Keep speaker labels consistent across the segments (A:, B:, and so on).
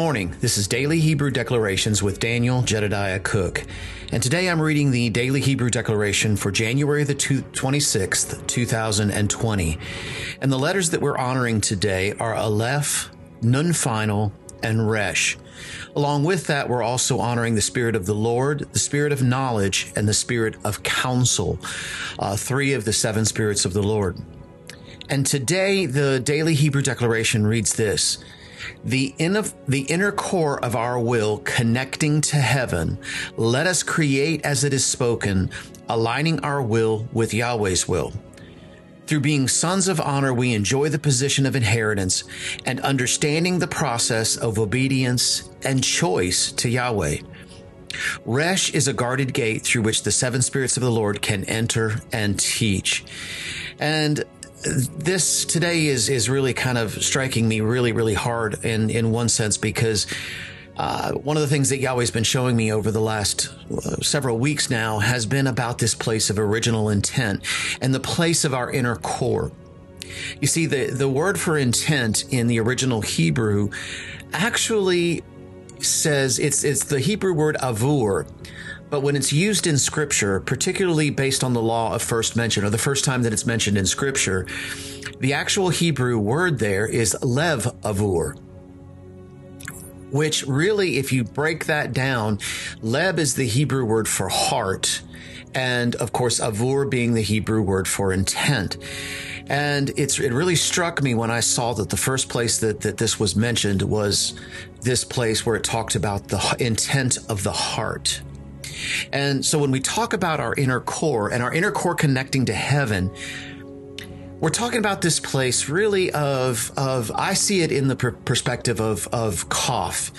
A: morning. This is Daily Hebrew Declarations with Daniel Jedediah Cook. And today I'm reading the Daily Hebrew Declaration for January the 26th, 2020. And the letters that we're honoring today are Aleph, Nun Final, and Resh. Along with that, we're also honoring the Spirit of the Lord, the Spirit of knowledge, and the Spirit of counsel, uh, three of the seven spirits of the Lord. And today, the Daily Hebrew Declaration reads this the inner, the inner core of our will connecting to heaven, let us create as it is spoken, aligning our will with Yahweh's will. Through being sons of honor, we enjoy the position of inheritance and understanding the process of obedience and choice to Yahweh. Resh is a guarded gate through which the seven spirits of the Lord can enter and teach. And this today is is really kind of striking me really really hard in in one sense because uh, one of the things that Yahweh's been showing me over the last uh, several weeks now has been about this place of original intent and the place of our inner core. You see, the, the word for intent in the original Hebrew actually says it's, it's the Hebrew word avur, but when it's used in scripture, particularly based on the law of first mention or the first time that it's mentioned in scripture, the actual Hebrew word there is lev avur which really, if you break that down, leb is the Hebrew word for heart. And of course, avur being the Hebrew word for intent. And it's, it really struck me when I saw that the first place that, that this was mentioned was this place where it talked about the intent of the heart. And so when we talk about our inner core and our inner core connecting to heaven, we're talking about this place really of of I see it in the per- perspective of of Kaf,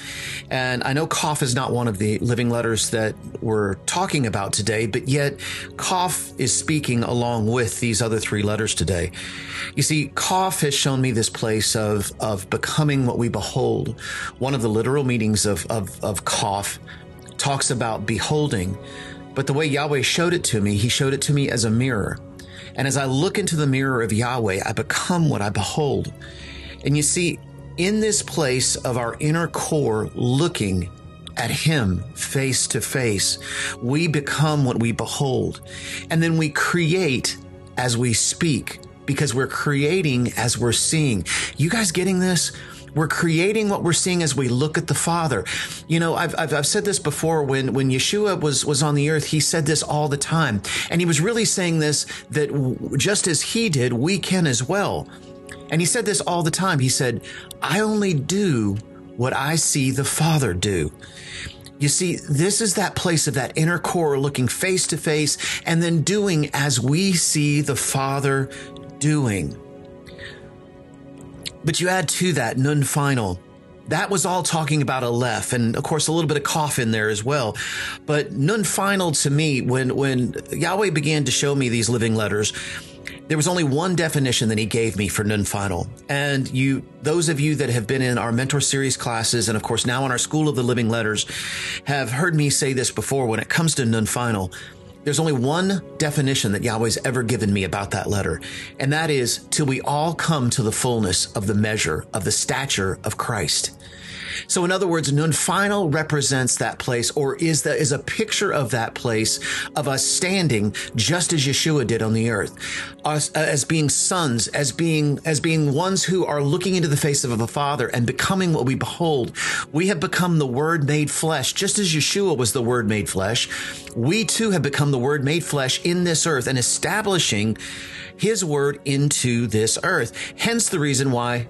A: and I know Kaf is not one of the living letters that we're talking about today, but yet Kaf is speaking along with these other three letters today. You see, Kaf has shown me this place of of becoming what we behold. One of the literal meanings of of of Kaf talks about beholding, but the way Yahweh showed it to me, He showed it to me as a mirror. And as I look into the mirror of Yahweh, I become what I behold. And you see, in this place of our inner core looking at Him face to face, we become what we behold. And then we create as we speak because we're creating as we're seeing. You guys getting this? We're creating what we're seeing as we look at the Father. You know, I've, I've, I've, said this before when, when Yeshua was, was on the earth, he said this all the time. And he was really saying this that just as he did, we can as well. And he said this all the time. He said, I only do what I see the Father do. You see, this is that place of that inner core looking face to face and then doing as we see the Father doing. But you add to that Nun Final. That was all talking about Aleph, and of course a little bit of Kaf in there as well. But Nun Final to me, when when Yahweh began to show me these living letters, there was only one definition that he gave me for Nun Final. And you, those of you that have been in our mentor series classes, and of course now in our School of the Living Letters, have heard me say this before when it comes to Nun Final. There's only one definition that Yahweh's ever given me about that letter, and that is till we all come to the fullness of the measure of the stature of Christ. So in other words, Nun final represents that place or is is a picture of that place of us standing just as Yeshua did on the earth. Us uh, as being sons, as being as being ones who are looking into the face of the Father and becoming what we behold. We have become the word made flesh, just as Yeshua was the word made flesh. We too have become the word made flesh in this earth and establishing his word into this earth. Hence the reason why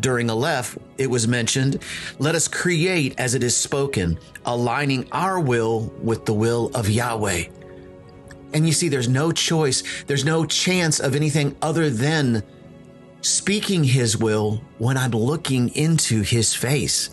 A: during Aleph, it was mentioned, let us create as it is spoken, aligning our will with the will of Yahweh. And you see, there's no choice, there's no chance of anything other than speaking his will when I'm looking into his face.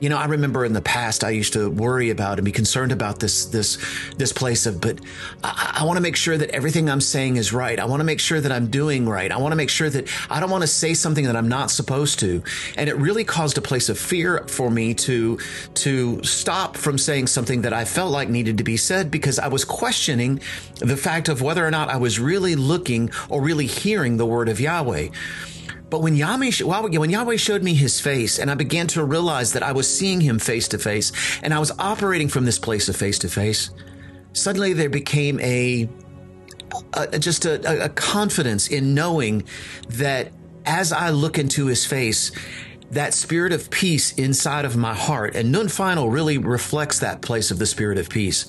A: You know, I remember in the past I used to worry about and be concerned about this this this place of, but I, I want to make sure that everything I'm saying is right. I want to make sure that I'm doing right. I want to make sure that I don't want to say something that I'm not supposed to. And it really caused a place of fear for me to to stop from saying something that I felt like needed to be said because I was questioning the fact of whether or not I was really looking or really hearing the word of Yahweh. But when Yahweh, when Yahweh showed me his face and I began to realize that I was seeing him face to face and I was operating from this place of face to face, suddenly there became a, a just a, a confidence in knowing that as I look into his face, that spirit of peace inside of my heart, and Nun Final really reflects that place of the spirit of peace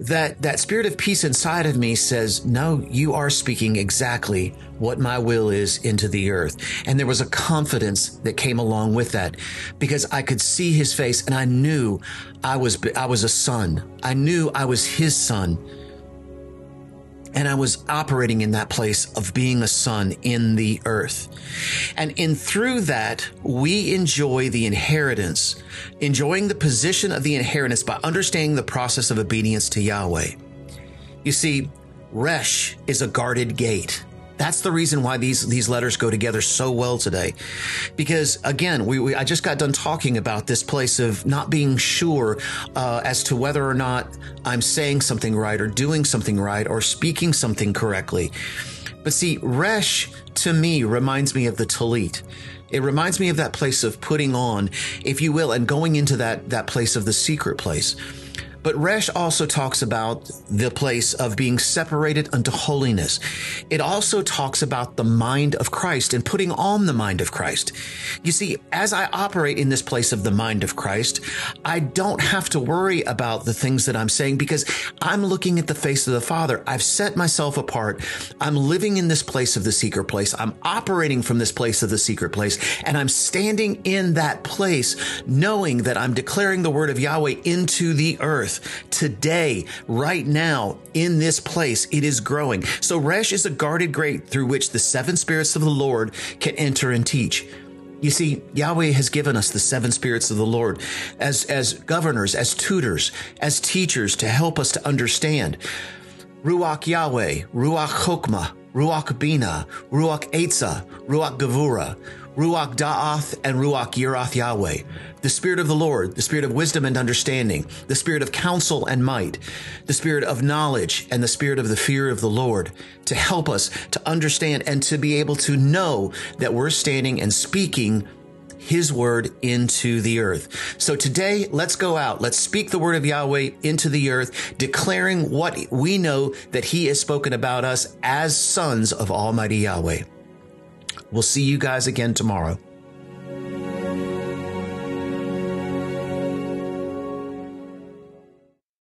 A: that that spirit of peace inside of me says, no, you are speaking exactly what my will is into the earth. And there was a confidence that came along with that because I could see his face and I knew I was, I was a son. I knew I was his son and I was operating in that place of being a son in the earth. And in through that, we enjoy the inheritance, enjoying the position of the inheritance by understanding the process of obedience to Yahweh. You see, Resh is a guarded gate. That's the reason why these these letters go together so well today, because again, we, we I just got done talking about this place of not being sure uh, as to whether or not I'm saying something right or doing something right or speaking something correctly. But see, Resh to me reminds me of the Talit. It reminds me of that place of putting on, if you will, and going into that that place of the secret place. But Resh also talks about the place of being separated unto holiness. It also talks about the mind of Christ and putting on the mind of Christ. You see, as I operate in this place of the mind of Christ, I don't have to worry about the things that I'm saying because I'm looking at the face of the Father. I've set myself apart. I'm living in this place of the secret place. I'm operating from this place of the secret place and I'm standing in that place knowing that I'm declaring the word of Yahweh into the earth today, right now, in this place. It is growing. So Resh is a guarded gate through which the seven spirits of the Lord can enter and teach. You see, Yahweh has given us the seven spirits of the Lord as, as governors, as tutors, as teachers to help us to understand. Ruach Yahweh, Ruach Chokmah, Ruach Bina, Ruach Eitzah, Ruach Gevura, Ruach Da'ath, and Ruach Yirath Yahweh. The Spirit of the Lord, the Spirit of wisdom and understanding, the Spirit of counsel and might, the Spirit of knowledge, and the Spirit of the fear of the Lord to help us to understand and to be able to know that we're standing and speaking his word into the earth. So today, let's go out. Let's speak the word of Yahweh into the earth, declaring what we know that he has spoken about us as sons of Almighty Yahweh. We'll see you guys again tomorrow.